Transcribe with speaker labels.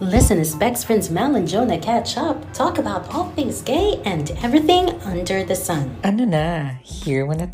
Speaker 1: Listen as Beck's friends Mel and Joena catch up, talk about all things gay and everything under the sun.
Speaker 2: Ano na, here mo na.